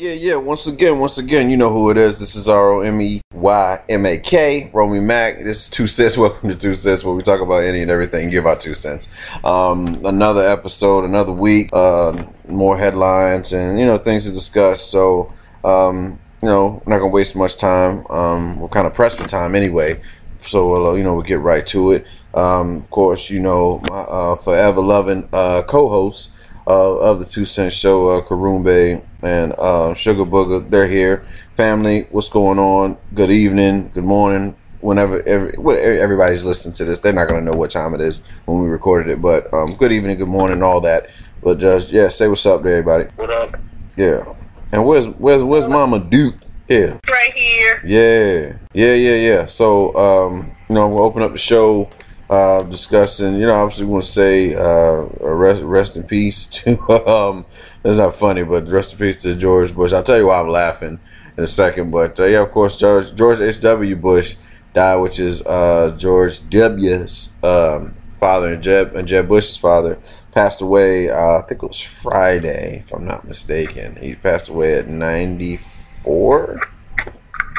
yeah, yeah. Once again, once again, you know who it is. This is R O M E Y M A K, Romey Mak. This is Two Sense. Welcome to Two Sense, where we talk about any and everything, give our two cents. Um, another episode, another week, uh, more headlines, and you know things to discuss. So, um, you know, I'm not gonna waste much time. Um, we're kind of pressed for time anyway, so uh, you know we'll get right to it. Um, of course, you know my uh, forever loving uh, co-host uh, of the Two Cent Show, uh, Karumbe and uh, Sugar Booger. They're here. Family, what's going on? Good evening, good morning. Whenever every, everybody's listening to this, they're not going to know what time it is when we recorded it. But um, good evening, good morning, all that. But just yeah, say what's up to everybody. What up? Yeah. And where's where's where's Mama Duke? Yeah. Right here. Yeah. Yeah, yeah, yeah. So um, you know, we'll open up the show uh, discussing, you know, obviously we want to say uh, rest, rest in peace to, um, that's not funny, but rest in peace to George Bush. I'll tell you why I'm laughing in a second, but uh, yeah, of course, George, George H.W. Bush died, which is uh, George W.'s um, father and Jeb, and Jeb Bush's father, passed away, uh, I think it was Friday, if I'm not mistaken. He passed away at 94.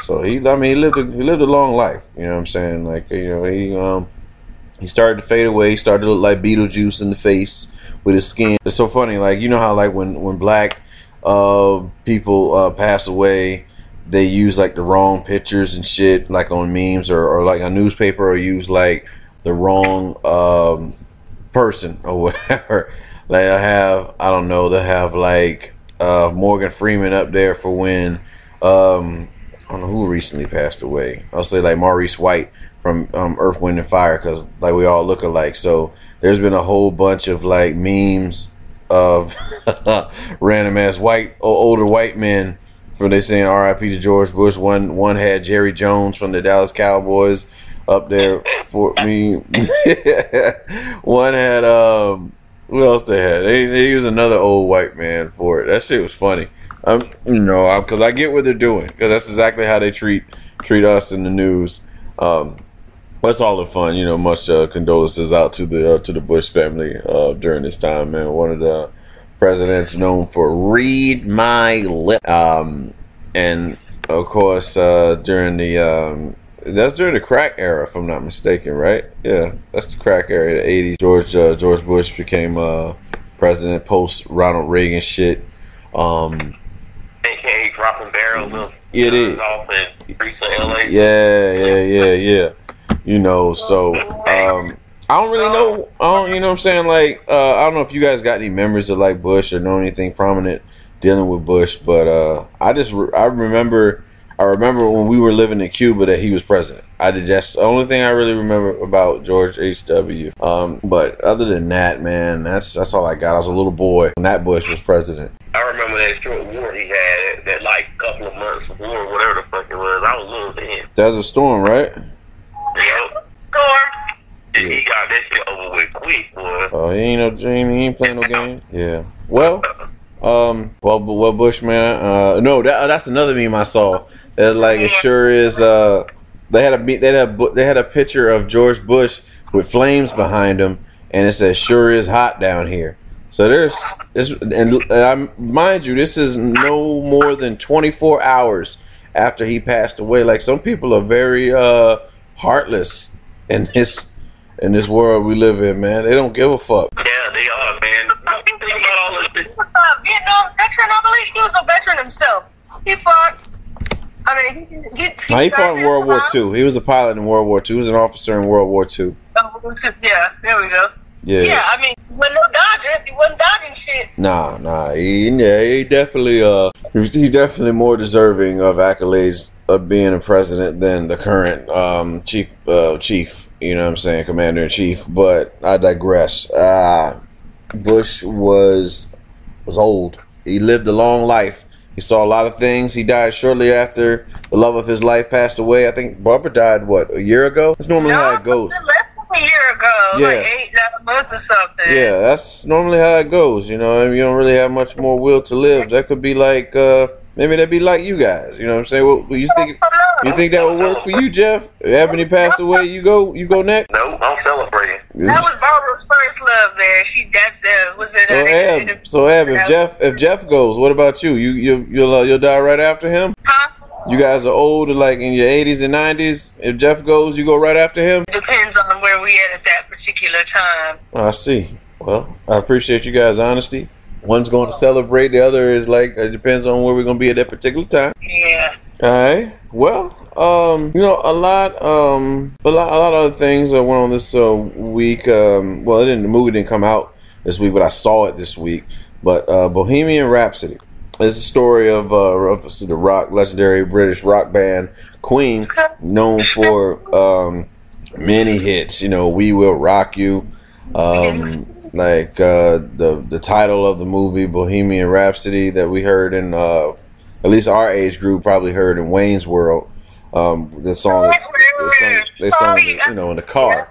So he, I mean, he lived a, he lived a long life. You know what I'm saying? Like, you know, he um, he started to fade away. He started to look like Beetlejuice in the face with his skin. It's so funny, like you know how like when when black uh, people uh, pass away, they use like the wrong pictures and shit, like on memes or, or like a newspaper, or use like the wrong um, person or whatever. like I have, I don't know, they have like uh, Morgan Freeman up there for when um, I don't know who recently passed away. I'll say like Maurice White from um, Earth, Wind, and Fire because like we all look alike. So there's been a whole bunch of like memes of random ass white or older white men for they saying R.I.P. to George Bush. One one had Jerry Jones from the Dallas Cowboys up there for me. one had um who else they had? They they used another old white man for it. That shit was funny. Um, you know, because I get what they're doing because that's exactly how they treat treat us in the news. Um, that's all the fun, you know. Much uh, condolences out to the uh, to the Bush family uh, during this time, man. One of the presidents known for read my lip, um, and of course uh, during the um, that's during the crack era, if I'm not mistaken, right? Yeah, that's the crack era, the '80s. George uh, George Bush became uh, president post Ronald Reagan shit. Um, AKA dropping barrels of it is off in of LA. Yeah, yeah, yeah, yeah you know. So um, I don't really know. I don't, you know, what I'm saying like uh, I don't know if you guys got any members of like Bush or know anything prominent dealing with Bush, but uh, I just re- I remember I remember when we were living in Cuba that he was president. I did just the only thing I really remember about George H. W. Um, but other than that, man, that's that's all I got. I was a little boy when that Bush was president. I remember that short war he had, that like couple of months war, whatever the fuck it was. I was little then. Desert Storm, right? Yep. Storm. And he got that shit over with quick, boy. Oh, he ain't no dream. He ain't playing no game. Yeah. Well, um, well, well, Bush man. Uh, no, that that's another meme I saw. That like it sure is. Uh, they had a they had a they had a picture of George Bush with flames behind him, and it says "Sure is hot down here." So there's this, and I mind you, this is no more than 24 hours after he passed away. Like some people are very uh heartless in this in this world we live in, man. They don't give a fuck. Yeah, they are, man. Think about all this shit. Uh, Vietnam veteran, I believe he was a veteran himself. He fought. I mean, he, he, he, No, he fought in World War his II. He was a pilot in World War II. He was an officer in World War II. Oh, Yeah, there we go. Yeah. Yeah, I mean, when no dodging, he wasn't dodging shit. Nah, nah. He, yeah, he definitely uh he's he definitely more deserving of accolades of being a president than the current um chief uh chief, you know what I'm saying, commander in chief. But I digress. Uh Bush was was old. He lived a long life. He saw a lot of things. He died shortly after the love of his life passed away. I think Barbara died what, a year ago? That's normally how it goes. less than a year ago, Yeah. like eight, nine months or something. Yeah, that's normally how it goes. You know, I mean, you don't really have much more will to live. That could be like, uh, maybe that'd be like you guys. You know what I'm saying? What, what you think? You think that would work for you, Jeff? If Ebony passed away, you go you go next. No, I'm celebrating. That was Barbara's first love. There, she that uh, was it. So Eb, so Eb, if Jeff if Jeff goes, what about you? You you you'll uh, you'll die right after him. Huh? You guys are old, like in your 80s and 90s. If Jeff goes, you go right after him. Depends on where we at at that particular time. I see. Well, I appreciate you guys' honesty. One's going to celebrate, the other is like it depends on where we're going to be at that particular time. Yeah. All right. Well, um, you know, a lot, um, a lot, a lot of other things that went on this uh, week. Um, well, it didn't. The movie didn't come out this week, but I saw it this week. But uh, Bohemian Rhapsody is a story of, uh, of the rock, legendary British rock band Queen, known for um, many hits. You know, "We Will Rock You." Um, like uh, the the title of the movie Bohemian Rhapsody that we heard in uh, at least our age group probably heard in Wayne's World. Um, the song, the song they sung you know in the car,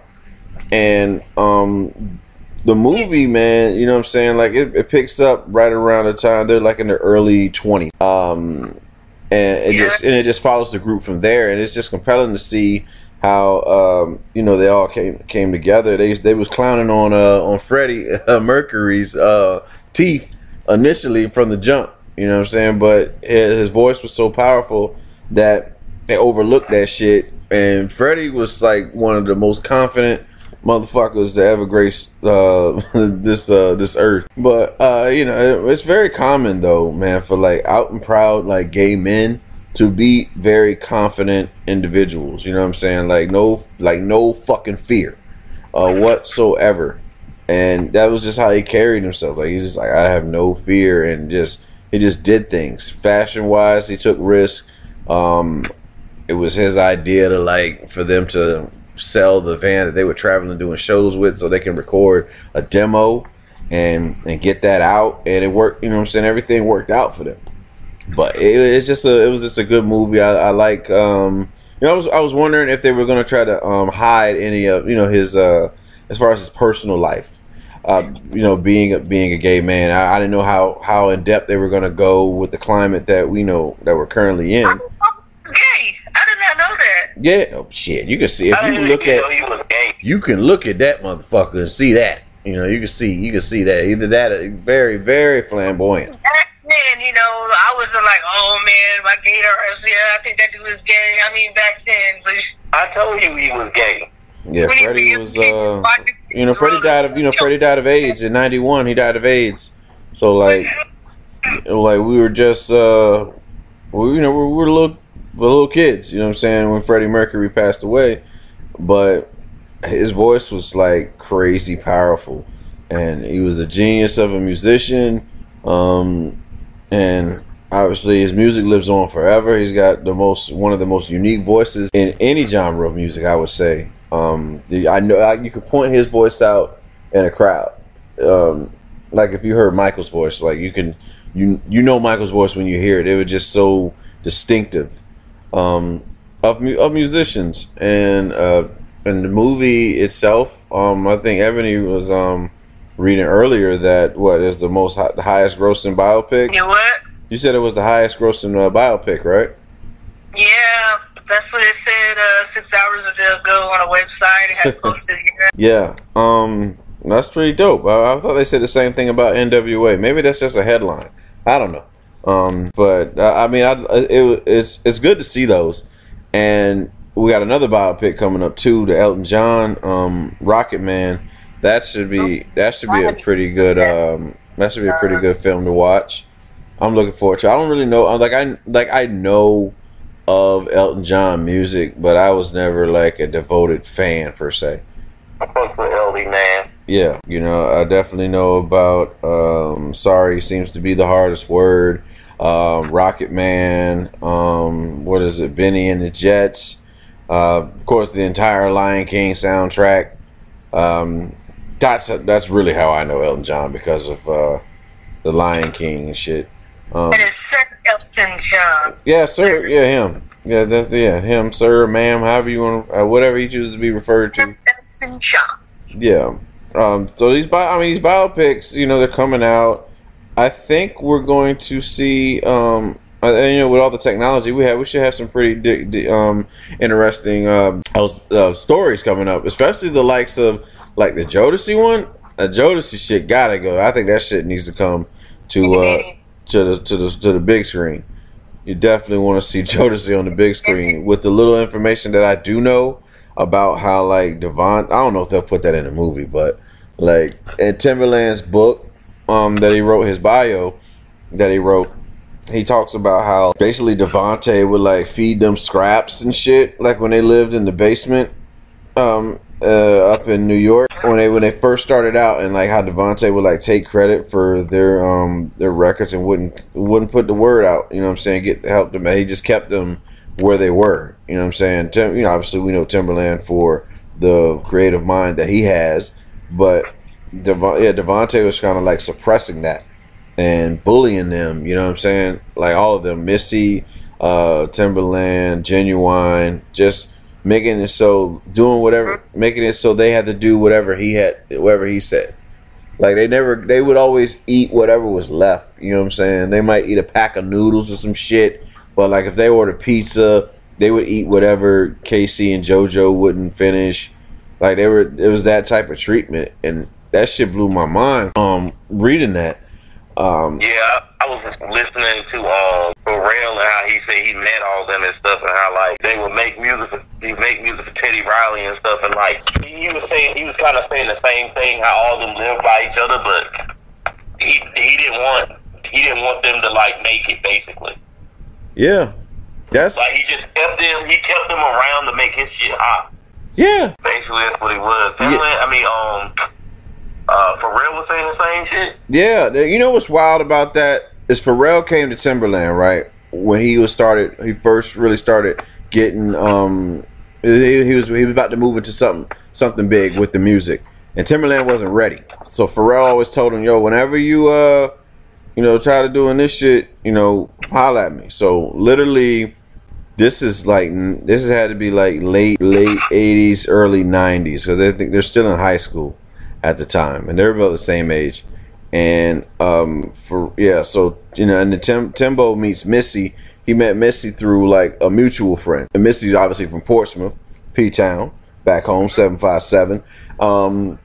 and um, the movie man, you know what I'm saying? Like it, it picks up right around the time they're like in their early 20s, um, and it just and it just follows the group from there, and it's just compelling to see how um, you know they all came came together. They they was clowning on uh, on Freddie uh, Mercury's uh, teeth initially from the jump. You know what I'm saying? But his, his voice was so powerful that they overlooked that shit. And Freddie was like one of the most confident motherfuckers to ever grace uh, this uh, this earth. But uh, you know, it's very common though, man, for like out and proud like gay men to be very confident individuals. You know what I'm saying? Like no, like no fucking fear, uh, whatsoever. And that was just how he carried himself. Like he's just like I have no fear, and just he just did things fashion wise. He took risks. Um, it was his idea to like for them to sell the van that they were traveling doing shows with, so they can record a demo and and get that out. And it worked. You know what I'm saying? Everything worked out for them but it, it's just a it was just a good movie. I, I like um you know I was I was wondering if they were gonna try to um hide any of you know his uh as far as his personal life. Uh, you know, being a, being a gay man, I, I didn't know how how in depth they were gonna go with the climate that we know that we're currently in. I was gay. I did not know that. Yeah, oh shit, you can see if you look at know he was gay. you can look at that motherfucker and see that. You know, you can see you can see that either that very very flamboyant. Back then, you know, I was like, oh man, my gator. Yeah, I think that dude was gay. I mean, back then, but I told you he was gay. Yeah, When Freddie was uh you know Freddie died of you know Freddie died of AIDS in '91. He died of AIDS, so like like we were just uh we you know we were little we're little kids. You know what I'm saying when Freddie Mercury passed away, but his voice was like crazy powerful, and he was a genius of a musician. Um, and obviously his music lives on forever. He's got the most one of the most unique voices in any genre of music, I would say. Um, the- I know I, you could point his voice out in a crowd. Um, like if you heard Michael's voice, like you can you you know Michael's voice when you hear it. It was just so distinctive um, of of musicians and uh, and the movie itself. Um, I think Ebony was um, reading earlier that what is the most the highest grossing biopic. you know what? You said it was the highest grossing uh, biopic, right? Yeah, that's what it said uh, six hours ago on a website. It had posted here. Yeah. Um, that's pretty dope. I, I thought they said the same thing about NWA. Maybe that's just a headline. I don't know. Um, but uh, I mean, I, it, it's it's good to see those, and we got another biopic coming up too, the Elton John um, Rocket Man. That should be that should be a pretty good um, that should be a pretty good film to watch. I'm looking forward to. it. I don't really know like I like I know of Elton John music, but I was never like a devoted fan per se. I fucks with LD man. Yeah, you know, I definitely know about um, sorry seems to be the hardest word. Um, Rocket Man, um, what is it? Bennie and the Jets. Uh, of course, the entire Lion King soundtrack. Um, that's that's really how I know Elton John because of uh, the Lion King and shit. Um, It is Sir Elton John. yeah, sir. Yeah, him. Yeah, that, yeah, him, sir, ma'am, however you want, uh, whatever he chooses to be referred to. Elton John. Yeah. Um, so these bio, I mean these biopics, you know, they're coming out. I think we're going to see. Um, Uh, and, you know, with all the technology we have, we should have some pretty di- di- um, interesting um, uh, stories coming up, especially the likes of like the Jodeci one. A Jodeci shit gotta go. I think that shit needs to come to uh, to the to the to the big screen. You definitely want to see Jodeci on the big screen with the little information that I do know about how like Devon. I don't know if they'll put that in the movie, but like in Timbaland's book um, that he wrote his bio that he wrote he talks about how basically DeVante would like feed them scraps and shit, like when they lived in the basement, um, uh, up in New York when they when they first started out, and like how DeVante would like take credit for their um their records and wouldn't wouldn't put the word out. You know what I'm saying? Get help them. He just kept them where they were. You know what I'm saying? Tim, you know, obviously we know Timbaland for the creative mind that he has, but Devon, yeah, DeVante was kind of like suppressing that and bullying them. You know what I'm saying? Like all of them, Missy, uh, Timbaland, Ginuwine, just making it so doing whatever, making it so they had to do whatever he had, whatever he said. Like they never, they would always eat whatever was left. You know what I'm saying? They might eat a pack of noodles or some shit, but like if they ordered pizza, they would eat whatever K-Ci and JoJo wouldn't finish. Like they were, it was that type of treatment, and that shit blew my mind. Um, reading that, um, yeah, I, was listening to um Pharrell and how he said he met all them and stuff, and how like they would make music for he make music for Teddy Riley and stuff, and like he was saying he was kind of saying the same thing how all of them live by each other, but he he didn't want he didn't want them to like make it basically. Yeah, that's like he just kept them he kept them around to make his shit hot. Yeah, basically that's what he was. Yeah. I mean, um uh, Pharrell was saying the same shit. Yeah, you know what's wild about that is Pharrell came to Timbaland right when he was started. He first really started getting. Um, he, he was he was about to move into something something big with the music, and Timbaland wasn't ready. So Pharrell always told him, "Yo, whenever you uh, you know, try to doing this shit, you know, holla at me." So literally. This is like this had to be like late late eighties, early nineties because they think they're still in high school at the time, and they're about the same age. And um, for yeah, so you know, and the Tim, Timbo meets Missy. He met Missy through like a mutual friend, and Missy's obviously from Portsmouth, P Town, back home, seven five seven. Um,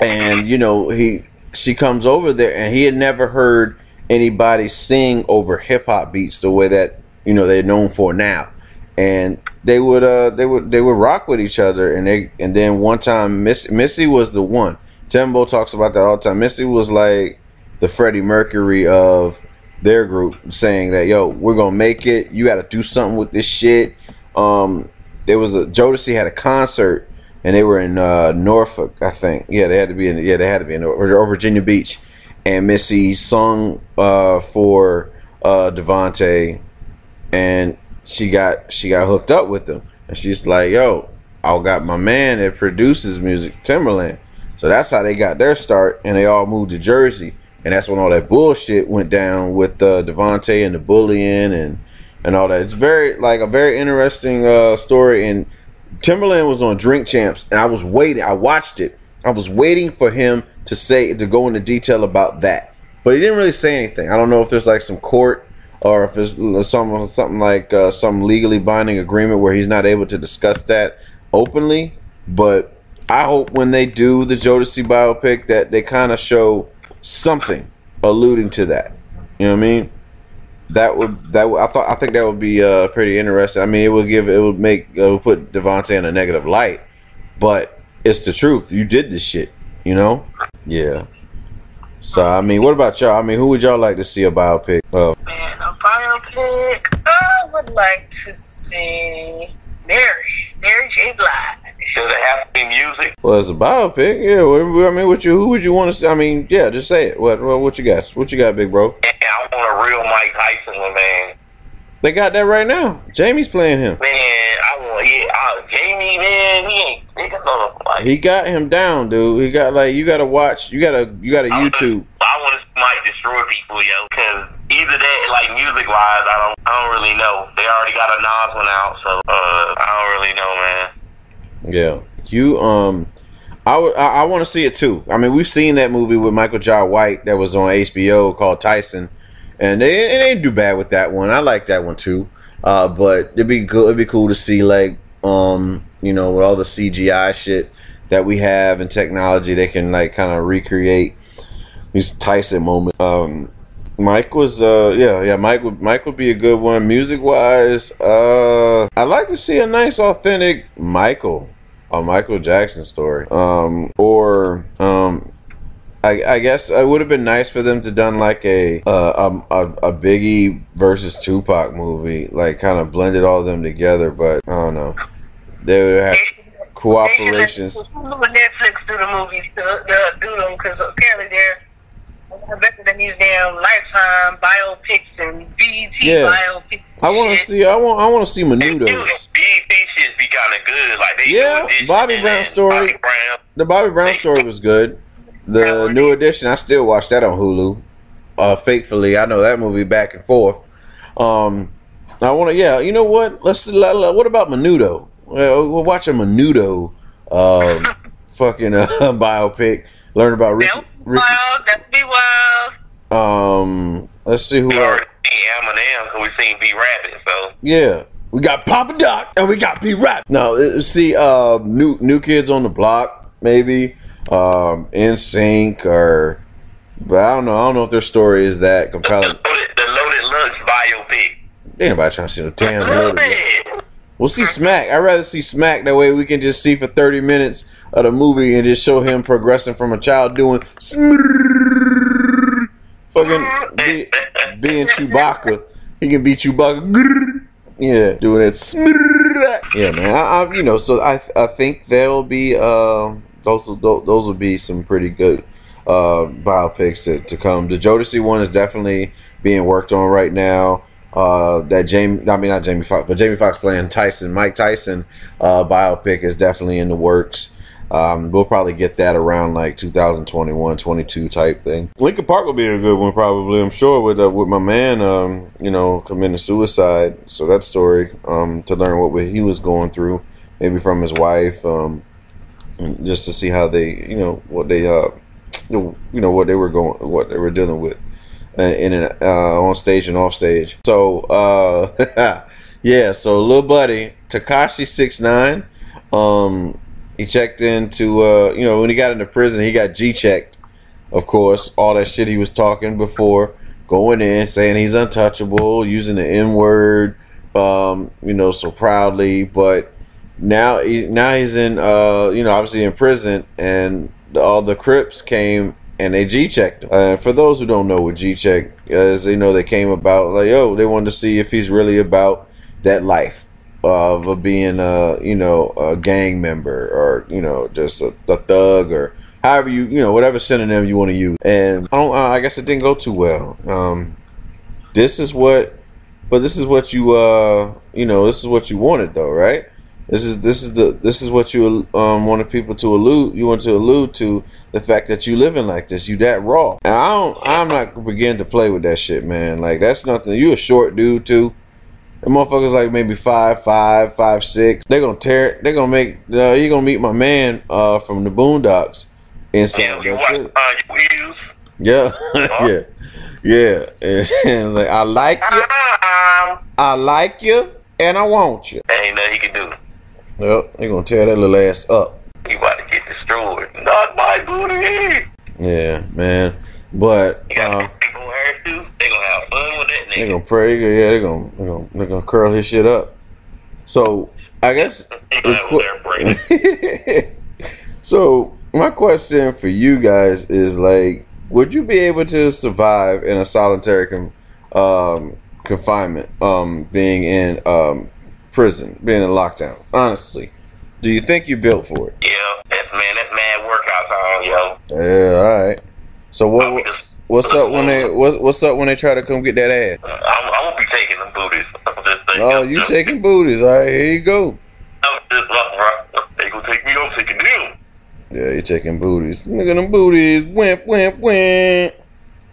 and you know, he she comes over there, and he had never heard anybody sing over hip hop beats the way that you know they're known for now and they would uh they would they would rock with each other and they and then one time Miss, Missy was the one Timbo talks about that all the time. Missy was like the Freddie Mercury of their group, saying that yo, we're gonna make it. You got to do something with this shit. Um, there was a Jodeci had a concert, and they were in uh, Norfolk, I think. Yeah, they had to be in. Yeah, they had to be in or, Virginia Beach, and Missy sung uh, for uh, DeVante, and she got she got hooked up with him, and she's like, yo, I got my man that produces music, Timbaland. So that's how they got their start, and they all moved to Jersey, and that's when all that bullshit went down with uh, DeVante and the bullying and and all that. It's very like a very interesting uh, story. And Timbaland was on Drink Champs, and I was waiting. I watched it. I was waiting for him to say to go into detail about that, but he didn't really say anything. I don't know if there's like some court or if it's some something like uh, some legally binding agreement where he's not able to discuss that openly. But I hope when they do the Jodeci biopic that they kind of show something alluding to that. You know what I mean? That would that would, I thought I think that would be uh, pretty interesting. I mean, it would give it would make it would put DeVante in a negative light, but it's the truth. You did this shit, you know? Yeah. So I mean, what about y'all? I mean, who would y'all like to see a biopic? Uh, Man, a biopic. I would like to see Mary, Mary J. Blige. Does it have to be music? Well, it's a biopic. Yeah. I mean, what you? Who would you want to see? I mean, yeah. Just say it. What? What, what you got? What you got, big bro? Yeah, I want a real Mike Tyson man. They got that right now. Jamie's playing him. Man, I want yeah, Jamie. Man, he ain't. He got, like, he got him down, dude. He got like you got to watch. You got to you got to YouTube. I want to Mike destroy people, yo. Because either that, like music wise, I don't. I don't really know. They already got a Nas one out, so uh, I don't really know, man. Yeah, you um, I would I, I want to see it too. I mean, we've seen that movie with Michael Jai White that was on HBO called Tyson, and they, they didn't do bad with that one. I like that one too. Uh, but it'd be good. It'd be cool to see like um, you know, with all the CGI shit that we have and technology, they can like kind of recreate these Tyson moments. Um, Mike was, uh, yeah, yeah. Mike would, Mike would be a good one. Music wise, uh, I'd like to see a nice, authentic Michael, a Michael Jackson story, um, or um, I, I guess it would have been nice for them to done like a uh, a, a Biggie versus Tupac movie, like kind of blended all of them together. But I don't know, they would have cooperations. They should let Netflix do the movies, uh, do them because apparently they're better than these damn Lifetime biopics and BET Yeah. biopics. I want to see. I want. I want to see And Menudos. BET shit be kind of good. Like they Yeah, Bobby Brown story. Bobby Brown. The Bobby Brown story was good. The new edition, I still watch that on Hulu. Uh, faithfully, I know that movie back and forth. Um, I want to. Yeah, you know what? Let's. What about Menudo? Well, we'll watch a Menudo, um, fucking uh, biopic. Learn about Ricky. That would be Ricky wild. That would be wild. um, let's see who. We already Eminem, who we seen B Rabbit. So Yeah. We got Papa Doc and we got P Rap. No, uh, see, uh, new new kids on the block, maybe, um, NSYNC or, but I don't know. I don't know if their story is that the compelling. loaded, the Loaded Lux biopic. Ain't nobody trying to see no damn loaded. We'll see Smack. I'd rather see Smack that way we can just see for thirty minutes of the movie and just show him progressing from a child doing fucking be, being Chewbacca. He can be Chewbacca. Yeah, doing it. Yeah, man. I, I, you know, so I I think there'll be uh those will- those will be some pretty good uh biopics to, to come. The Jodeci one is definitely being worked on right now. Uh, that Jamie, I mean not Jamie Foxx, but Jamie Foxx playing Tyson, Mike Tyson, uh, biopic is definitely in the works. Um, we'll probably get that around like 2021, 22 type thing. Linkin Park will be a good one, probably. I'm sure with uh, with my man, um, you know, committing suicide. So that story, um, to learn what he was going through, maybe from his wife, um, just to see how they, you know, what they, uh, you know, what they were going, what they were dealing with uh, in and uh, on stage and off stage. So uh, yeah, so little buddy Tekashi six nine, um, he checked into uh, you know when he got into prison, he got G checked, of course, all that shit he was talking before going in, saying he's untouchable, using the N word, um, you know, so proudly, but. Now, he, now he's in, uh, you know, obviously in prison, and all the Crips came and they G checked him. Uh, for those who don't know what G check is, you know they came about like, oh, they wanted to see if he's really about that life of being a, you know, a gang member or you know just a, a thug or however you, you know, whatever synonym you want to use. And I don't, uh, I guess it didn't go too well. Um, this is what, but this is what you, uh, you know, this is what you wanted though, right? This is this is the this is what you um, wanted people to allude you want to allude to the fact that you living like this you that raw. And I don't I'm not begin to play with that shit man. Like that's nothing you a short dude too. The motherfuckers like maybe five five five six. They gonna tear it they gonna make uh, you gonna meet my man uh, from the Boondocks inside Yeah, you watch uh, yeah yeah yeah. And, and like I like you Um, I like you and I want you. Ain't nothing he can do. Yep, they gonna tear that little ass up. He about to get destroyed. Not my booty. Yeah, man. But You got uh, too. They gonna have fun with that they nigga. gonna pray. Yeah, they gonna they gonna they gonna curl his shit up. So I guess. He gonna have a hair break. so my question for you guys is like, would you be able to survive in a solitary con- um, confinement, um, being in um, prison, being in lockdown? Honestly, do you think you built for it? Yeah, that's man. That's mad workout time, yo. Yeah, all right. So what? What's up when they what, What's up when they try to come get that ass? Uh, I'm, I won't be taking them booties. I'm just thinking. Oh, you taking booties? All right, here you go. I'm just uh, bro. They gonna take me. I'm taking them. Yeah, you taking booties. Look at them booties. Wimp, wimp, wimp.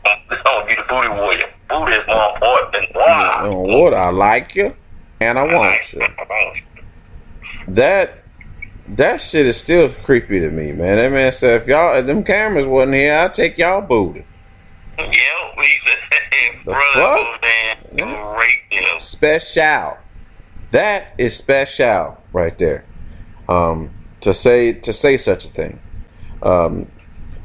I'm, gonna be the booty warrior. Booty is more important than wow. Oh, what? I like you, and I want you. That that shit is still creepy to me, man. That man said, if y'all if them cameras wasn't here, I'd take y'all booty. Yep, he said, The fuck? man. Special. That is special right there. Um, to say to say such a thing. Um,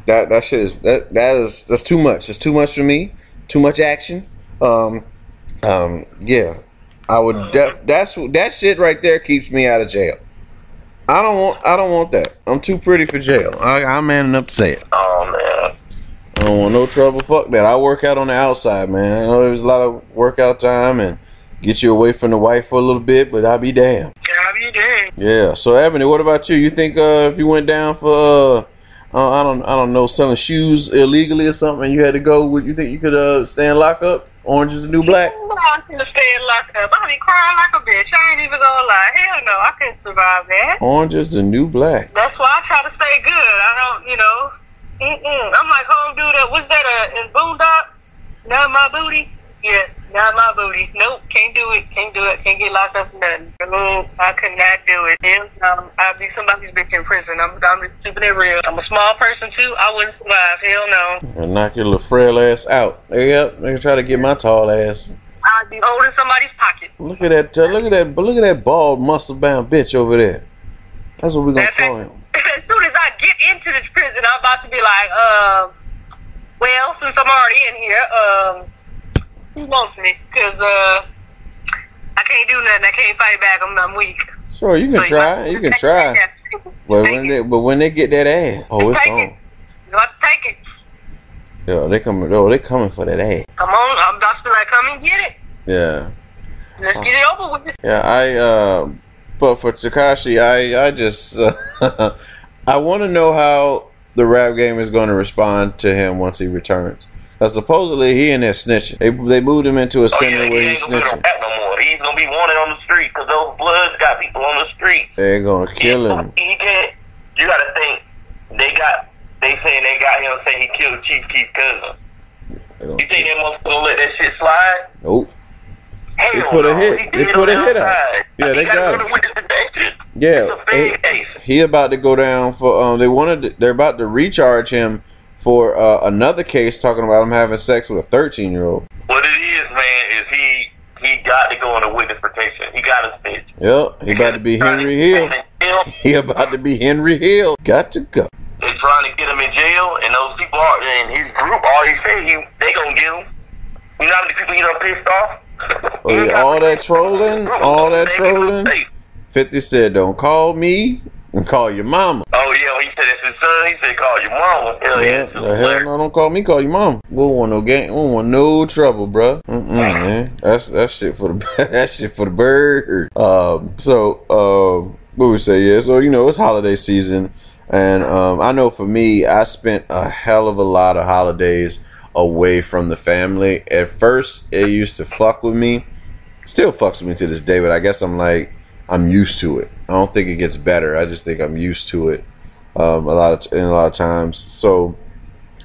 that that shit is that that is that's too much. It's too much for me. Too much action. Um, um, yeah. I would. Def, that's what that shit right there keeps me out of jail. I don't want. I don't want that. I'm too pretty for jail. I, I'm manning up to say it. Oh man, I don't want no trouble. Fuck that. I work out on the outside, man. I know there's a lot of workout time and get you away from the wife for a little bit, but I'll be damned. Job you did. Yeah. So, Ebony, what about you? You think uh, if you went down for uh, uh, I don't I don't know selling shoes illegally or something, and you had to go, would you think you could uh stay in lockup? Orange is the new black. I couldn't stay locked up. I be crying like a bitch. I ain't even gonna lie. Hell no, I couldn't survive that. Orange is the new black. That's why I try to stay good. I don't, you know. Mm-mm. I'm like home dude. That what's that? Uh, in Boondocks? Not my booty. Yes, not my booty. Nope, can't do it. Can't do it. Can't get locked up for nothing. I could not do it. Hell, um, I'd be somebody's bitch in prison. I'm, I'm keeping it real. I'm a small person too. I wouldn't survive. Hell no. And knock your little frail ass out. Yep, they try to get my tall ass. I'd be holding somebody's pocket. Look at that! uh, Look at that! Look at that bald, muscle-bound bitch over there. That's what we're gonna That's call it. him. as soon as I get into this prison, I'm about to be like, um, well, since I'm already in here, um, who wants me? Because uh, I can't do nothing. I can't fight back. I'm, I'm weak. Sure, you can So try. might You can try. it. Yeah, just take it. But when it. they but when they get that ass, oh, Just it's take on. it. You have to take it. Yeah, they coming. Oh, they coming for that ass. Come on. I'm be like, come and get it. Yeah, Let's get it over with. yeah. I uh, but for Tekashi, I I just uh, I want to know how the rap game is going to respond to him once he returns. Now, supposedly he in there snitching. They they moved him into a oh center yeah, where ain't he's snitching. no more. He's gonna be wanted on the street because those Bloods got people on the streets. They're gonna kill him. He can't. You gotta think. They got. They saying they got him saying he killed Chief Keef cousin. You think that motherfucker gonna let that shit slide? Nope. Hell They put a hit- He they put a hit out. outside. Yeah, He they got go him. to witness protection. Yeah, It's a he- case. he about to go down for um they wanted to, they're about to recharge him for uh, another case talking about him having sex with a 13 year old What it is, man, is he he got to go on a witness protection. He got to snitch. yep he about to be henry hill Hill. he about to be henry hill got to go They trying to get him in jail, and those people are in his group. All he said, he they gonna get him. You know how many people he done pissed off? Oh, yeah, all that trolling, all that They get him trolling. 50 said don't call me and call your mama Oh yeah, he said it's his son. He said call your mama. Hell yeah, yeah, hell hilarious. no, don't call me, call your mom. We don't want no game, we don't want no trouble, bruh. Mm-mm, man. That's that shit for the that shit for the bird. Um, so um, what we say, yeah. So you know, it's holiday season, and um, I know for me, I spent a hell of a lot of holidays away from the family. At first, it used to fuck with me, still fucks with me to this day, but I guess I'm like I'm used to it. I don't think it gets better. I just think I'm used to it um, a lot of in a lot of times. So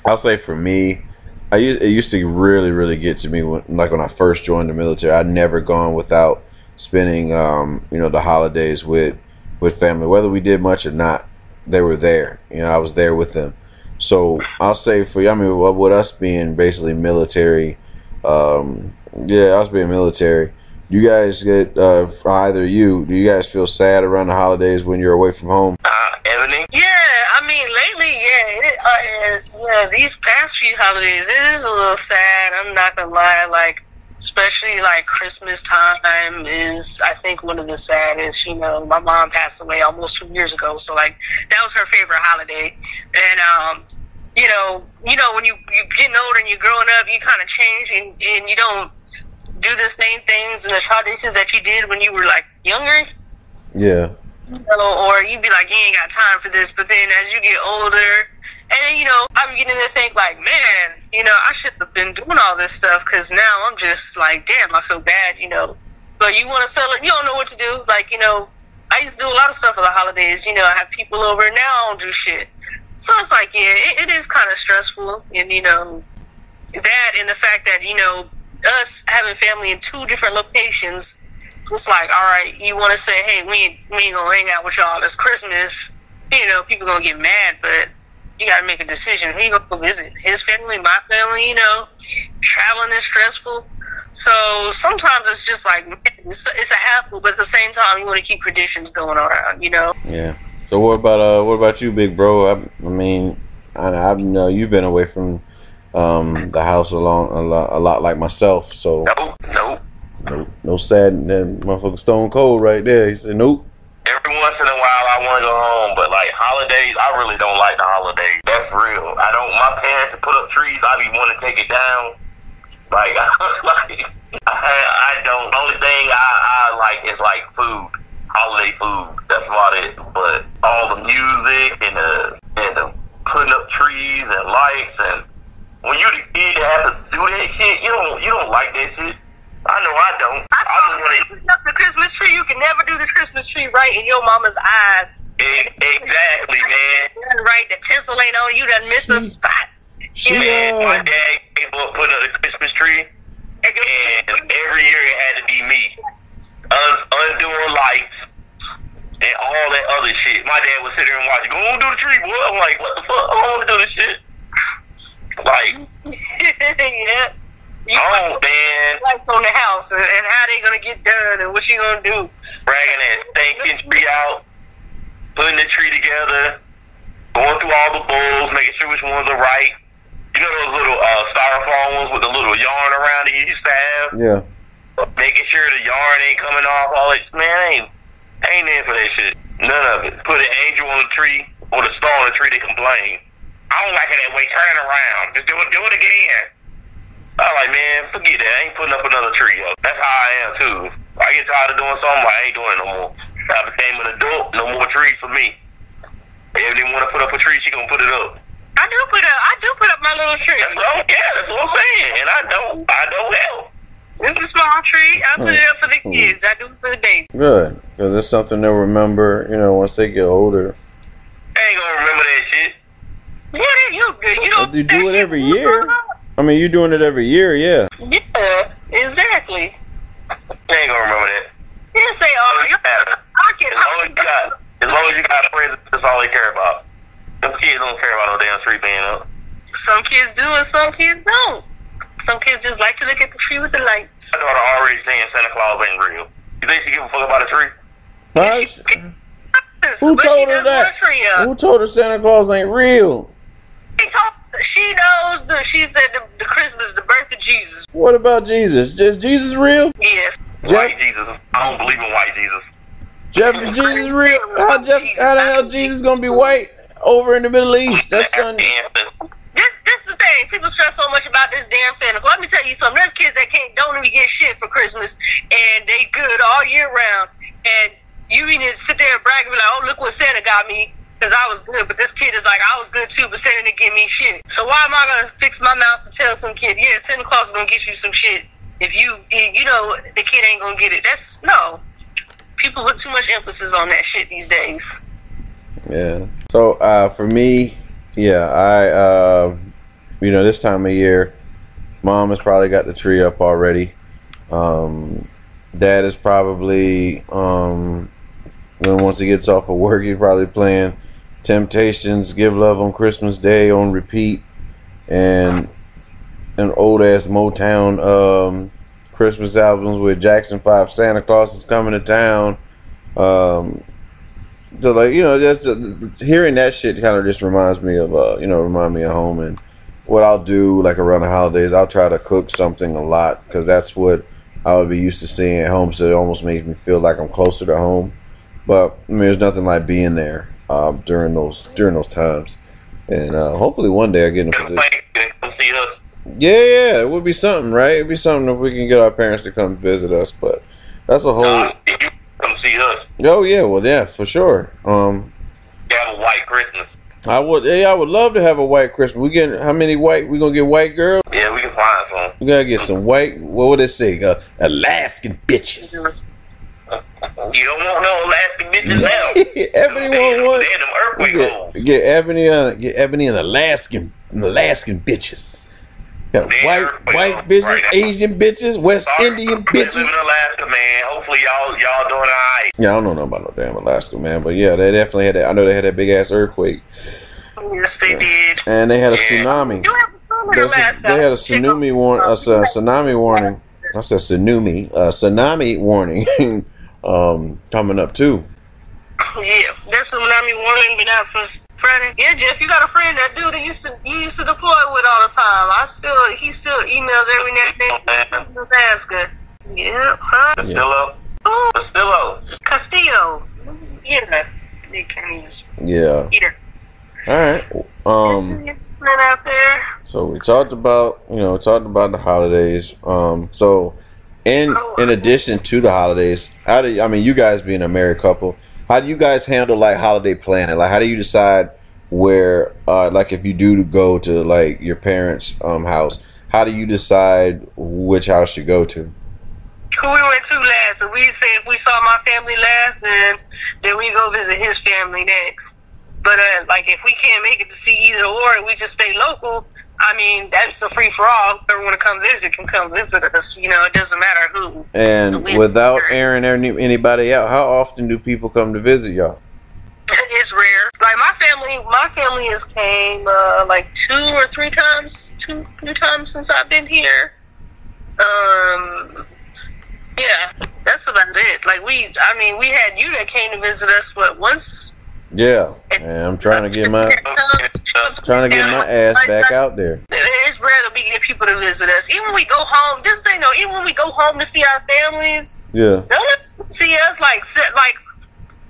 I'll say for me, I used, it used to really really get to me when like when I first joined the military. I'd never gone without spending um, you know the holidays with with family, whether we did much or not. They were there. You know, I was there with them. So I'll say for you, I mean, with us being basically military, um, yeah, us being military. You guys get uh, for either you. Do you guys feel sad around the holidays when you're away from home? Uh, Ebony. Yeah, I mean, lately, yeah, it uh, is, yeah, these past few holidays, it is a little sad. I'm not gonna lie, like, especially like Christmas time is, I think, one of the saddest. You know, my mom passed away almost two years ago, so like, that was her favorite holiday, and um, you know, you know, when you you getting older and you're growing up, you kind of change, and and you don't do the same things and the traditions that you did when you were like younger Yeah. you know, or you'd be like, you ain't got time for this. But then as you get older, and you know, I'm beginning to think like, man, you know, I should have been doing all this stuff because now I'm just like, damn, I feel bad, you know. But you want to sell it, you don't know what to do. Like, you know, I used to do a lot of stuff for the holidays. You know, I have people over. Now I don't do shit. So it's like, yeah, it, it is kind of stressful, and you know, that and the fact that you know us having family in two different locations it's like, all right, you want to say, hey, we ain't, we ain't gonna hang out with y'all. this Christmas. You know, people gonna get mad, but you gotta make a decision. Who you gonna go visit? His family, my family. You know, traveling is stressful. So sometimes it's just like it's, it's a hassle, but at the same time, you want to keep traditions going around. You know. Yeah. So what about uh what about you, big bro? I, I mean, I, I know you've been away from um the house a a lot, a lot like myself. So Nope, nope. no, no sad that motherfucker Stone Cold right there. He said nope. Every once in a while, I want to go home, but like holidays, I really don't like the holidays. That's real. I don't. My parents put up trees. I be want to take it down. Like, like I, I don't. Only thing I, I like is like food, holiday food. That's about it. But all the music and the and the putting up trees and lights and when you the kid that have to do that shit, you don't you don't like that shit. I know I don't. I I just want to. putting up the Christmas tree. You can never do the Christmas tree right in your mama's eyes. Exactly, man. Done right, the tinsel ain't on. You done missed a spot. She Man, my uh, dad gave up putting up the Christmas tree, and every year it had to be me. Un- undoing lights and all that other shit. My dad would sit there and watch. Go on, do the tree, boy. I'm like, what the fuck? I don't want to do this shit. Like, yeah. You oh man, lights on the house and, and how they gonna get done and what you gonna do. dragging that stinking tree out, putting the tree together, going through all the bowls, making sure which ones are right. You know those little uh, styrofoam ones with the little yarn around it you used to have? yeah. making sure the yarn ain't coming off. All that man, I ain't, I ain't in for that shit. None of it. Put an angel on the tree or the star on the tree. They complain. I don't like it that way. Turn around. Just do it. Do it again. I like, man, forget that. I ain't putting up another tree. Up. That's how I am too. I get tired of doing something. I ain't doing it no more. I became an adult. No more trees for me. If they want to put up a tree, she gonna put it up. I do put up I do put up my little tree. That's what I'm, yeah, that's what I'm saying. And I don't, I don't help. It's a small tree. I put it up for the hmm. kids. I do it for the baby. Good, because it's something they'll remember. You know, once they get older. I ain't gonna remember that shit. Yeah, you. You don't You do it every will year. I mean, you're doing it every year, yeah. Yeah, exactly. I ain't gonna remember that. You didn't say, oh, you I can As long as you got, as long as you got friends, that's all they care about. Them kids don't care about no damn tree being up. Some kids do and some kids don't. Some kids just like to look at the tree with the lights. My daughter already saying Santa Claus ain't real. You think she give a fuck about a tree? Huh? Who told her that? want a tree up. Who told her Santa Claus ain't real? She, knows the. She said the, the Christmas, the birth of Jesus. What about Jesus? Is Jesus real? Yes. White Jesus. I don't believe in white Jesus. Jeff, is Jesus real? How, Jeff, how the hell Jesus gonna be white over in the Middle East? That's something. Ancestors. This this the thing. People stress so much about this damn Santa Claus. Let me tell you something. There's kids that can't don't even get shit for Christmas, and they good all year round. And you need to sit there and brag and be like, "Oh, look what Santa got me." Because I was good, but this kid is like, I was good too, but Santa didn't give me shit. So why am I gonna fix my mouth to tell some kid, yeah, Santa Claus is gonna get you some shit if you, you know, the kid ain't gonna get it? That's no. People put too much emphasis on that shit these days. Yeah. So uh, for me, yeah, I uh, you know this time of year, mom has probably got the tree up already. Um, dad is probably um, when once he gets off of work, he's probably playing Temptations, Give Love on Christmas Day on repeat, and an old ass Motown um, Christmas albums with Jackson Five, Santa Claus is coming to town. Um, so like you know, just uh, hearing that shit kind of just reminds me of uh, you know, remind me of home and what I'll do like around the holidays. I'll try to cook something a lot because that's what I would be used to seeing at home. So it almost makes me feel like I'm closer to home. But I mean, there's nothing like being there um, during those during those times. And uh, hopefully one day I get in a position. come see us. Yeah, yeah, it would be something, right? It'd be something if we can get our parents to come visit us. But that's a whole. Nah, you come see us. Oh yeah, well yeah, for sure. Um, You have a white Christmas. I would, yeah, I would love to have a white Christmas. We get how many white? We gonna get white girls? Yeah, we can find some. We gotta get some white. What would it say? Uh, Alaskan bitches. You don't want no Alaskan bitches now. Ebony want one. They them earthquake holes. Get, get Ebony, uh, get Ebony and Alaskan, Alaskan bitches. Got white, white bitches, right. Asian bitches, West Sorry, Indian I'm live bitches. in Alaska, man. Hopefully y'all y'all doing alright. Yeah, I don't know about no damn Alaska, man. But yeah, they definitely had that. I know they had that big ass earthquake. Yes, they did. and they had a Yeah. tsunami. A a, they had a tsunami warning, a, a tsunami warning. I said tsunami, a tsunami warning um, coming up too. Yeah, that tsunami warning been out since Friday. Yeah, Jeff, you got a friend that dude that used to you used to deploy with all the time. I still he still emails every now and then asking. Yeah, huh? Castillo. Oh, Castillo. Castillo. Yeah, they can't even Yeah. either. All right. Um. Right out there. So we talked about you know talked about the holidays. Um. So in in addition to the holidays, how do you, I mean you guys being a married couple? How do you guys handle like holiday planning? Like how do you decide where uh like if you do go to like your parents' um house? How do you decide which house you go to? Who we went to last? So we say if we saw my family last, then then we go visit his family next. But uh, like if we can't make it to see either or, we just stay local. I mean, that's a free for all. Whoever want to come visit can come visit us. You know, it doesn't matter who. And without airing any, anybody out, how often do people come to visit y'all? it's rare. Like my family, my family has came uh, like two or three times, two two times since I've been here. Um, yeah, that's about it. Like we, I mean, we had you that came to visit us, but once? Yeah, and I'm trying to get my trying to get my ass back out there. It's rare that we get people to visit us. Even when we go home, this thing though, even when we go home to see our families, Yeah, they don't see us like sit like.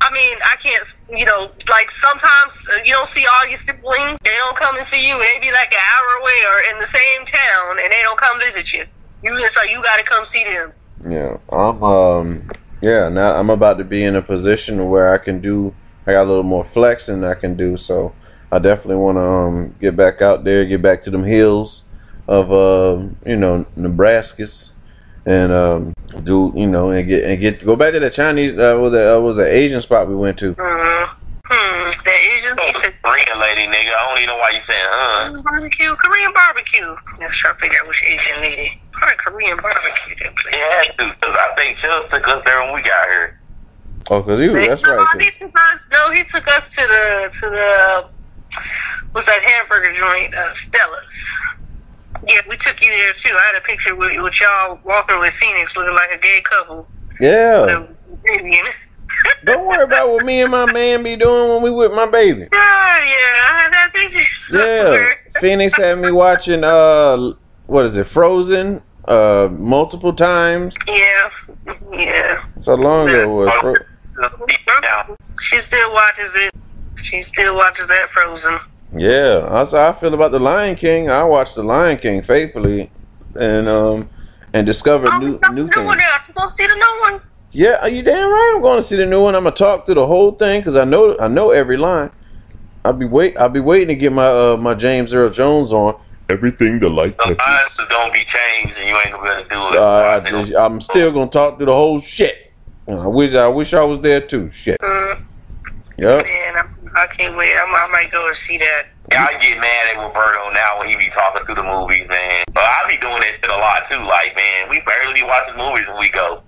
I mean, I can't, you know, like sometimes uh, you don't see all your siblings. They don't come and see you. They be like an hour away or in the same town, and they don't come visit you. You just like you got to come see them. yeah. I'm um yeah. Now I'm about to be in a position where I can do. I got a little more flexing I can do. So I definitely want to um get back out there, get back to them hills of uh you know Nebraska's. And um, do you know and get and get go back to the Chinese uh, was a uh, was an Asian spot we went to. Mm. Hmm. The Asian, said, Korean lady, nigga. I don't even know why you saying, huh? barbecue, Korean barbecue. Let's try to figure out which Asian lady. Probably Korean barbecue. That place. It had to, because I think Chubbs took us there when we got here. Oh, cause you that's no, right. He took us, no, he took us to the to the what's that hamburger joint, uh, Stella's. Yeah, we took you there too. I had a picture with, with y'all walking with Phoenix, looking like a gay couple. Yeah. The baby in it. Don't worry about what me and my man be doing when we with my baby. Yeah, yeah, I had that picture Yeah. Phoenix had me watching. Uh, what is it? Frozen. Uh, multiple times. Yeah, yeah. So long ago it was. Fro- Now, She still watches it. She still watches that Frozen. yeah, that's how I feel about the Lion King. I watched the Lion King faithfully, and um, and discovered Oh, new no, new no one things. else. You gonna see the new one? Yeah, are you damn right? I'm going to see the new one. I'm gonna talk through the whole thing because I know I know every line. I'll be wait. I'll be waiting to get my uh my James Earl Jones on. Everything the light the lines is gonna be changed, and you ain't gonna be able to do it. Uh, I just, I'm still gonna talk through the whole shit. I wish I wish I was there too. Shit. Mm, Yep. man, I, I can't wait. I'm, I might go and see that. Yeah, I get mad at Roberto now when he be talking through the movies, man. But I be doing that shit a lot too. Like, man, we barely be watching movies when we go.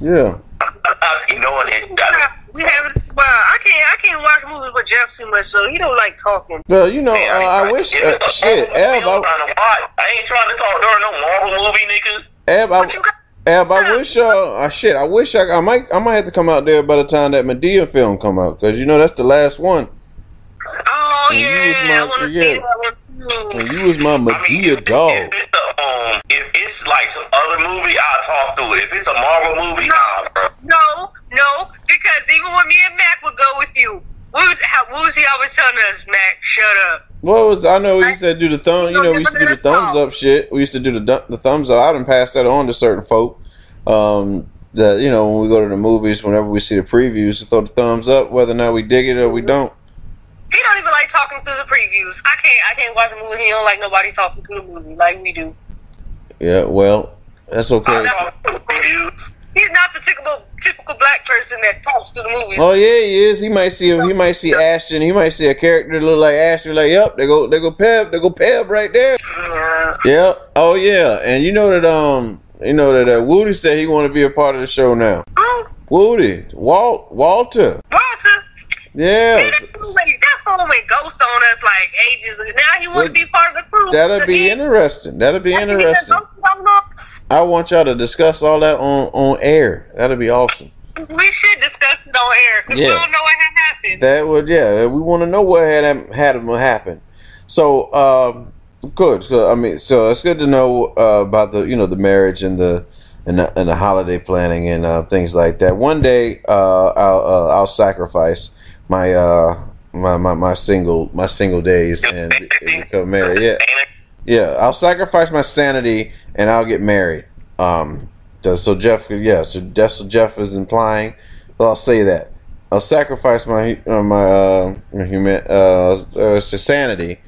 Yeah. I be knowing that shit. I We have well, I can't I can't watch movies with Jeff too much, so he don't like talking. Well, you know, Man, uh, I, I wish. Uh, If it's a shit, Marvel Ab, I'm I, trying to watch. I ain't trying to talk during no Marvel movie, nigga. Ab, I, But you got Ab, I wish. Uh, uh, shit, I wish I, I might. I might have to come out there by the time that Madea film come out, because you know that's the last one. Oh And you yeah, was my- I want to yeah. see that one you was my I mean, Madea if, it's- dog. if it's a, um, if it's like some other movie, I'll talk through it. If it's a Marvel movie, nah, bro. No, no, because even when me and Mac would go with you, what was how what was he always telling us, Mac? Shut up. What was I know we used to do the thumb. You know we used to do the thumbs up shit. We used to do the du- the thumbs up. I done passed that on to certain folk. Um, that you know when we go to the movies, whenever we see the previews, throw the thumbs up, whether or not we dig it or we don't. He don't even like talking through the previews. I can't I can't watch a movie. He don't like nobody talking through the movie like we do. Yeah, well, that's okay. I'll talk through the reviews. He's not the typical typical black person that talks to the movies. Oh yeah, he is. He might see him. he might see Ashton. He might see a character that look like Ashton. Like, yep, they go they go Peb, they go Peb right there. Yeah. Yep. Oh yeah, and you know that um you know that uh, Woody said he want to be a part of the show now. Oh, Woody, Walt, Walter. Walter. Yeah. Man, that fool ready, that fool went ghost on us like ages ago. Now he want to be part of the crew. That'll be interesting. That'll be interesting. I want y'all to discuss all that on on air. That'll be awesome. We should discuss it on air because we don't know what had happened. That would yeah. We want to know what had had happen. So um, good. So I mean, so it's good to know uh, about the you know the marriage and the and the, and the holiday planning and uh, things like that. One day uh, I'll uh, I'll sacrifice my uh my, my, my single my single days and, and become married. Yeah. Yeah, I'll sacrifice my sanity and I'll get married. Um, so- Jeff, yeah, so that's what Jeff is implying. Well, I'll say that I'll sacrifice my uh, my uh, human uh, uh sanity,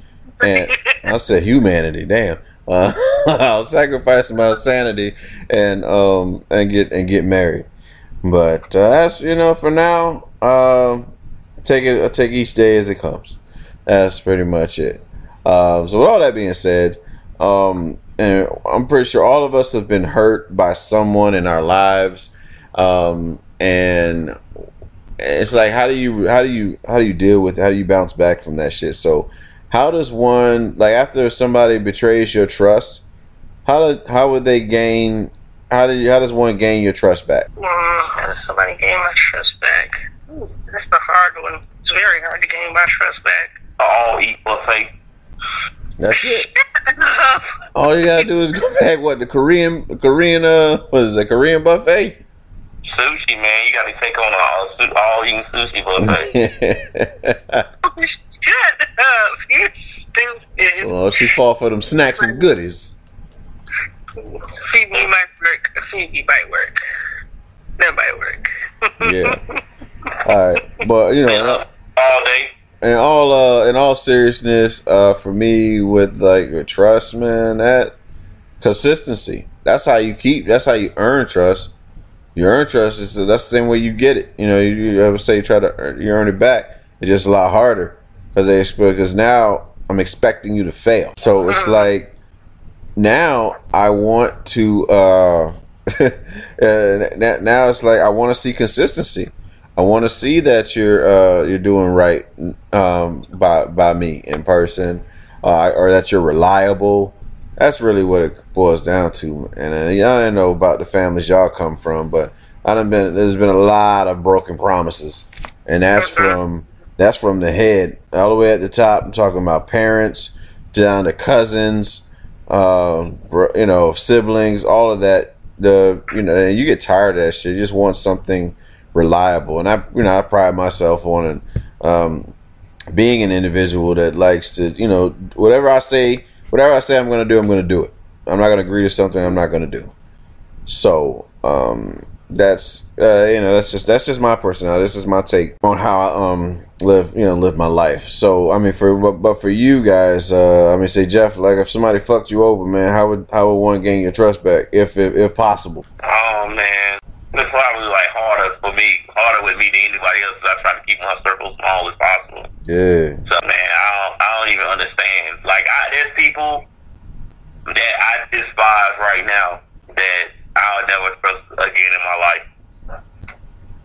and I said humanity. Damn, uh, I'll sacrifice my sanity and um and get and get married. But uh, that's you know for now, um, take it. I take each day as it comes. That's pretty much it. Um, so with all that being said, um, and I'm pretty sure all of us have been hurt by someone in our lives, um, and it's like how do you how do you how do you deal with how do you bounce back from that shit? So how does one like after somebody betrays your trust? How do, how would they gain? How do you, how does one gain your trust back? How does somebody gain my trust back? Ooh, that's the hard one. It's very hard to gain my trust back. All eat buffet. That's it. All you gotta do is go back. What the Korean Korean uh what is it Korean buffet? Sushi, man. You got to take on all, su- all eating sushi buffet. Shut up! You're stupid. well, she fall for them snacks and goodies. Feed Phoebe might work. Phoebe might work. That might work. Yeah. All right, but you know, in all- all day. in all uh, in all seriousness, uh, for me with like with trust, man, that consistency. That's how you keep. That's how you earn trust. You earn trust. Is that's the same way you get it. You know, you, you ever say you try to earn, you earn it back. It's just a lot harder because they. Because now I'm expecting you to fail. So it's like now I want to. uh uh, now it's like I want to see consistency. I want to see that you're uh, you're doing right um, by by me in person, uh, or that you're reliable. That's really what it boils down to. And uh, y'all don't know about the families y'all come from, but I done been there's been a lot of broken promises, and that's from that's from the head all the way at the top. I'm talking about parents down to cousins, uh, you know, siblings, all of that. The you know, and you get tired of that shit. You just want something reliable, and I you know I pride myself on um, being an individual that likes to you know whatever I say, whatever I say I'm going to do, I'm going to do it. I'm not going to agree to something I'm not going to do. So um, that's uh, you know that's just that's just my personality. This is my take on how I um live you know live my life. So I mean for but, but for you guys, uh, I mean say Jeff, like if somebody fucked you over, man, how would how would one gain your trust back if if, if possible? Oh man, it's probably like harder for me, harder with me than anybody else. I try to keep my circle small as possible. Yeah, So man, I don't, I don't even understand. Like, I, there's people that I despise right now that I'll never trust again in my life.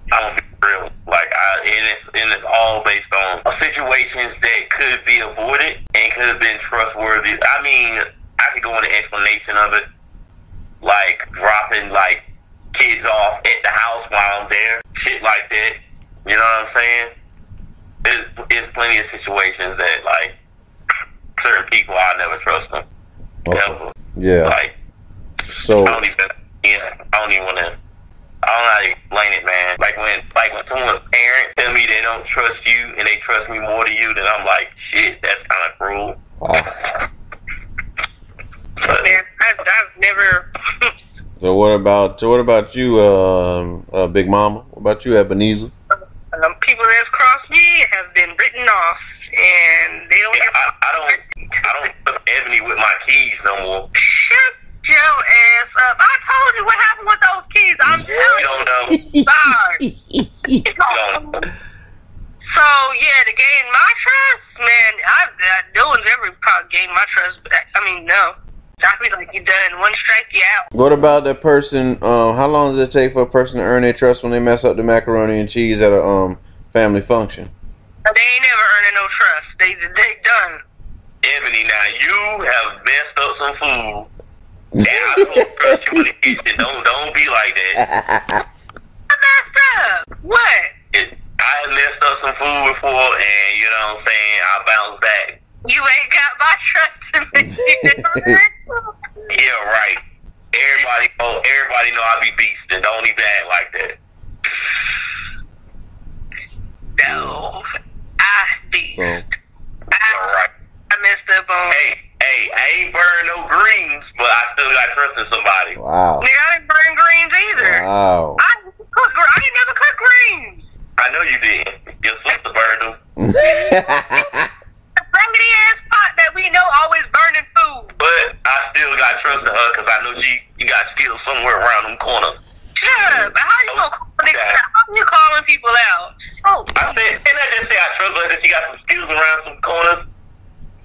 Gonna be real. Like, I, and it's and it's all based on situations that could be avoided and could have been trustworthy. I mean, I could go into explanation of it, like dropping like kids off at the house while I'm there, shit like that. You know what I'm saying? There's, there's plenty of situations that like certain people I never trust them. Okay. Ever. yeah. Like So I don't even yeah, I don't even wanna I don't know how to explain it, man. Like when like when someone's parent tell me they don't trust you and they trust me more than you, then I'm like, shit, that's kinda cruel. wow. But Man, I've, I've never. So what about so what about you, um, uh, Big Mama? What about you, Ebenezer? um, people that's crossed me have been written off, and they don't yeah, get. I, I don't I don't trust Ebony with my keys no more. Shut your ass up! I told you what happened with those keys. I'm You telling don't know. you. Sorry. You don't know. So yeah, to gain my trust, man, I, I no one's ever probably gained my trust. But I mean, no, I'd be like, you done one strike, you out. What about that person? Um, how long does it take for a person to earn their trust when they mess up the macaroni and cheese at a um family function? They ain't never earning no trust. They they done. Ebony, now you have messed up some food. Yeah, I don't trust you in the kitchen. Don't don't be like that. I messed up. What? It, I messed up some food before, and you know what I'm saying. I bounce back. You ain't got my trust in me. Yeah, right. Everybody, oh, everybody know I be beast, and don't even act like that. no, I beast. All I, right. I messed up on. Hey, hey, I ain't burn no greens, but I still got trust in somebody. Wow. Nigga, I didn't burn greens either. Wow. I didn't cook. gr- I ain't never cook greens. I know you didn't. Your sister burned them. The raggedy ass pot that we know always burning food. But I still got trust in her because I know she you got skills somewhere around them corners. Shut up. How you gonna call niggas out? How you calling people out? So I said, and I just say I trust her that she got some skills around some corners.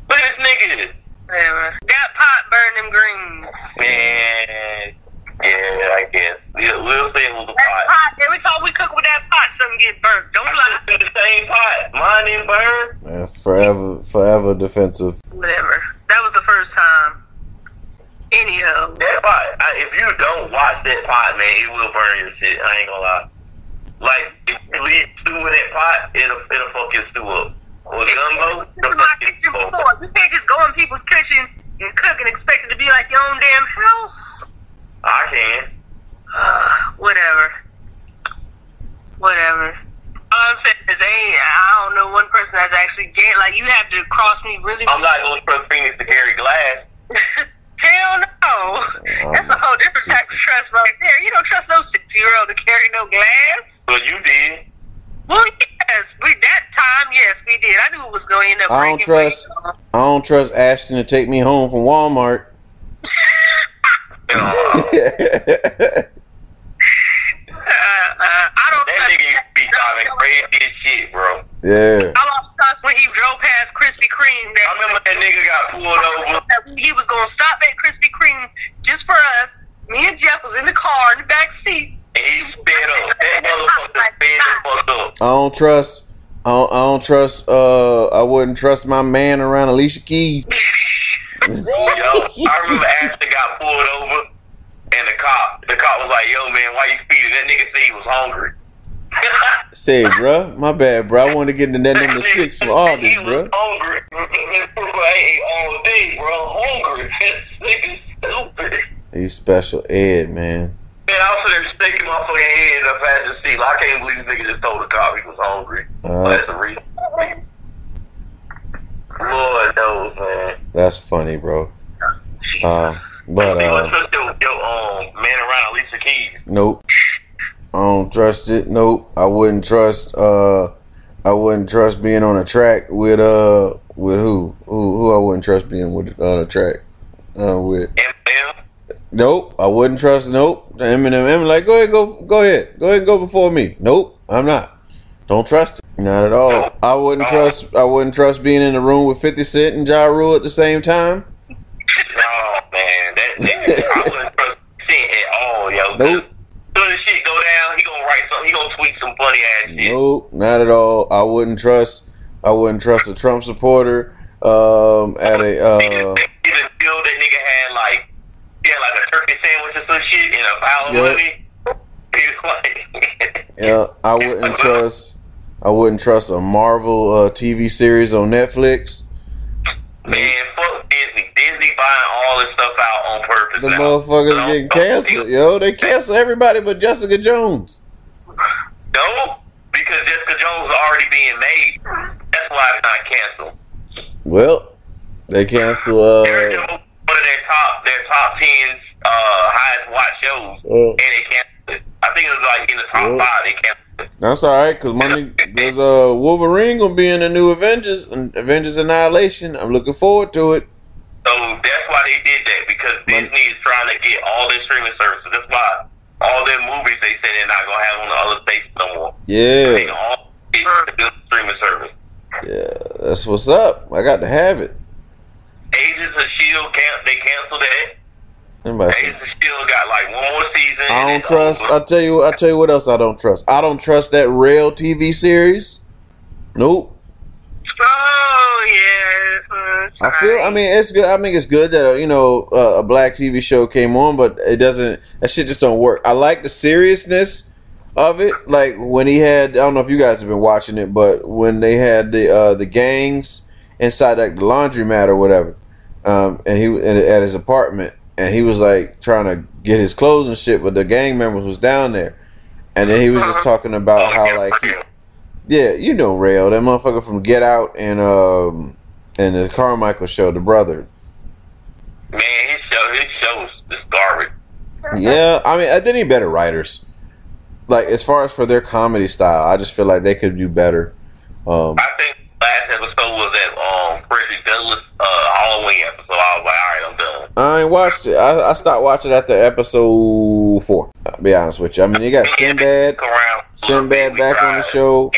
Look at this nigga. Whatever. That pot burned them greens. Man, yeah, I guess. We'll, we'll say it was a pot. pot, every time we cook with that pot, something get burnt. Don't lie. in the same pot. Mine didn't burn. That's forever, forever defensive. Whatever. That was the first time. Anyhow. That pot, I, if you don't watch that pot, man, it will burn your shit. I ain't gonna lie. Like, if you leave stew in that pot, it'll, it'll fuck your stew up. Or gumbo, This is my kitchen before. You can't just go in people's kitchen and cook and expect it to be like your own damn house. I can. Whatever. Whatever. All I'm saying is, ain't I don't know one person that's actually gay. Like you have to cross me really. I'm not gonna trust Phoenix to carry glass. Hell no. Oh, that's a whole different type of trust right there. You don't trust no six year old to carry no glass. But you did. Well, yes, we that time, yes, we did. I knew it was going to end up. I don't trust- weight. I don't trust Ashton to take me home from Walmart. You Uh, uh, I don't. that nigga used to be driving crazy as shit, bro. yeah. I lost trust when he drove past Krispy Kreme. That I remember that nigga got pulled over. he was going to stop at Krispy Kreme just for us. Me and Jeff was in the car in the back seat. And he sped up. That motherfucker sped the fuck up. I don't trust. I don't, I don't trust. Uh, I wouldn't trust my man around Alicia Keys. Yo, I remember Ashton got pulled over, and the cop, the cop was like, "Yo, man, why you speeding?" That nigga said he was hungry. Say, bruh, my bad, bruh. I want to get into that number six for said August, He was hungry. I ate all day, bro. Hungry. This nigga stupid. He's special ed, man. Man, I was sitting there shaking my fucking head in the passenger seat. Like, I can't believe this nigga just told the cop he was hungry. Uh, that's a reason. Lord knows, man. that's funny, bro. Jesus. Uh, but, uh, trust your, your um, man around Alicia Keys. Nope. I don't trust it. Nope. I wouldn't trust. Uh, I wouldn't trust being on a track with uh with who who who I wouldn't trust being with on a track. Uh, with. Nope. I wouldn't trust. Nope. The Eminem. Eminem. Like go ahead. Go go ahead. Go ahead. and Go before me. Nope. I'm not. Don't trust it. Not at all. I wouldn't trust. I wouldn't trust being in the room with Fifty Cent and Ja Rule at the same time. Oh man, that nigga, I wouldn't trust shit at all, yo. Nope. Soon as shit go down, he gonna write something. He gonna tweet some funny ass shit. Nope, not at all. I wouldn't trust. I wouldn't trust a Trump supporter um, at a. Uh, that nigga had like had like a turkey sandwich or some shit and a pile of Yep. money. Like, yeah, I wouldn't trust. I wouldn't trust a Marvel uh, TV series on Netflix. man, fuck Disney. Disney buying all this stuff out on purpose The now. motherfuckers No, getting canceled, yo. They cancel everybody but Jessica Jones. No, because Jessica Jones is already being made. That's why it's not canceled. Well, they cancel. Uh, one of their top their top tens uh, highest watch shows, and they canceled it. I think it was like in the top Well. five. They canceled it. that's all right, cause money. There's uh Wolverine gonna be in the new Avengers and Avengers Annihilation. I'm looking forward to it. So that's why they did that because Disney is trying to get all their streaming services. That's why all their movies they said they're not gonna have on the other space no more. Yeah, all streaming service. yeah, that's what's up. I got to have it. Shield can't they canceled that. Anybody- Agents of Shield got like one more season. I don't trust. over. I tell you. I tell you what else I don't trust. I don't trust that Rel TV series. Nope. Oh yeah. I feel. I mean, it's good. I mean, it's good that uh, you know uh, a black TV show came on, but it doesn't. That shit just don't work. I like the seriousness of it. Like when he had. I don't know if you guys have been watching it, but when they had the uh, the gangs inside like the laundromat or whatever, um, and he at his apartment, and he was like trying to get his clothes and shit, but the gang members was down there, and then he was just talking about how like. He, yeah, you know Rel, that motherfucker from Get Out and um and the Carmichael show, the brother. Man, his show his shows this garbage. Yeah, I mean, I think he better writers. Like as far as for their comedy style, I just feel like they could do better. Um, I think last episode was that um Frederick Douglass uh Halloween episode. I was like, all right, I'm done. I ain't watched it. I, I stopped watching after episode four. I'll be honest with you. I mean, you got Sinbad, Sinbad back on the show.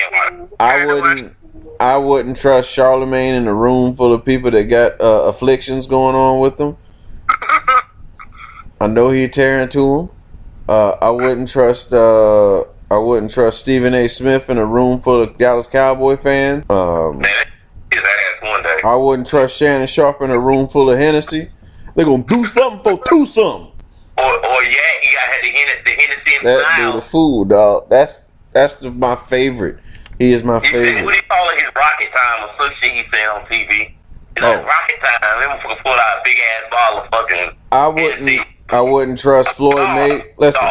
I wouldn't. I wouldn't trust Charlemagne in a room full of people that got uh, afflictions going on with them. I know he'd tear into them. Uh, I wouldn't trust. Uh, I wouldn't trust Stephen A. Smith in a room full of Dallas Cowboy fans. Um, Man, his ass one day. I wouldn't trust Shannon Sharpe in a room full of Hennessy. They're gonna do something for two something. Or, or yeah, he got had the, Hen- the Hennessy in the That dude, food dog. That's that's the, my favorite. He is my He said, what favorite. do you call it? His rocket time or some shit he said on TV. Like, Oh. rocket time. That motherfucker pulled out a big ass bottle of fucking I wouldn't. I wouldn't trust Floyd May. Dog, Listen.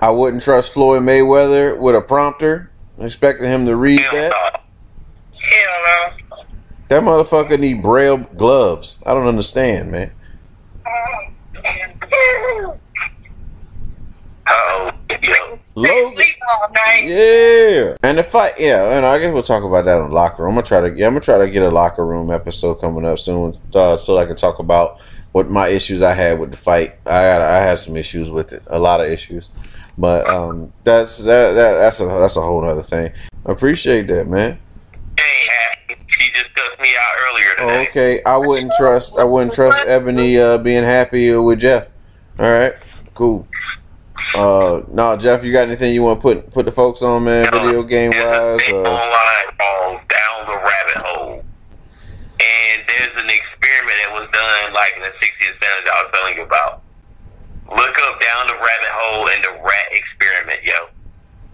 I wouldn't trust Floyd Mayweather with a prompter. Expecting him to read that. Hell no. That motherfucker need braille gloves. I don't understand, man. Uh-oh. Yo. They Logan, sleep all night. yeah, and the fight, yeah, and I guess we'll talk about that in the locker room. I'm gonna try to, yeah, I'm gonna try to get a locker room episode coming up soon, uh, so I can talk about what my issues I had with the fight. I had, I had some issues with it, a lot of issues, but um, that's that, that that's a that's a whole other thing. Appreciate that, man. Hey, happy. She just cussed me out earlier Oh, today. okay, I wouldn't trust, I wouldn't trust Ebony uh, being happy with Jeff. All right, cool. Uh, no, Jeff, you got anything you want to put put the folks on, man? Video game a wise, uh, online called Down the Rabbit Hole. And there's an experiment that was done like in the 60s and 70s I was telling you about. Look up Down the Rabbit Hole and the Rat Experiment, yo.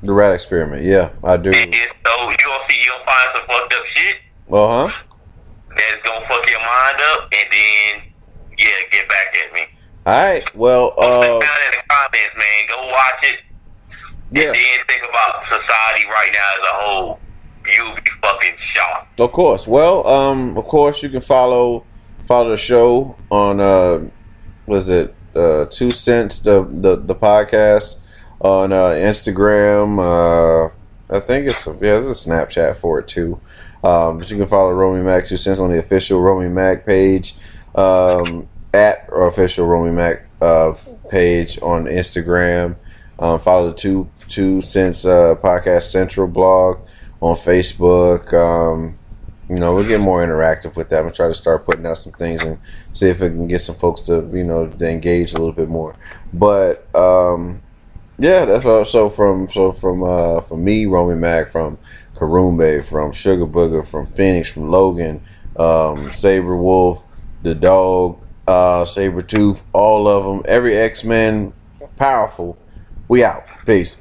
the rat experiment. Yeah, I do. And so you gonna see you gonna find some fucked up shit Uh huh. that's gonna fuck your mind up and then yeah, get back at me. All right. Well, uh, down in the comments, man. Go watch it. yeah, And then think about society right now as a whole. You'll be fucking shocked. of course. Well, um, of course, you can follow follow the show on uh, was it uh, Two Sense the the the podcast on uh, Instagram. Uh, I think it's a, yeah, there's a Snapchat for it too. Um, but you can follow Romey Mak Two Sense on the official Romey Mak page. Um, at or official Romey Mak uh, page on Instagram. Um, follow the two two cents uh, podcast central blog on Facebook. Um, you know, we'll get more interactive with that. I'm try to start putting out some things and see if we can get some folks to you know to engage a little bit more. But um, yeah, that's also from so from uh, from me, Romey Mak, from Karumbe, from Sugar Booger, from Phoenix, from Logan, um, Saber Wolf, the dog, uh, Saber Tooth, all of them, every X Men, powerful. We out. Peace.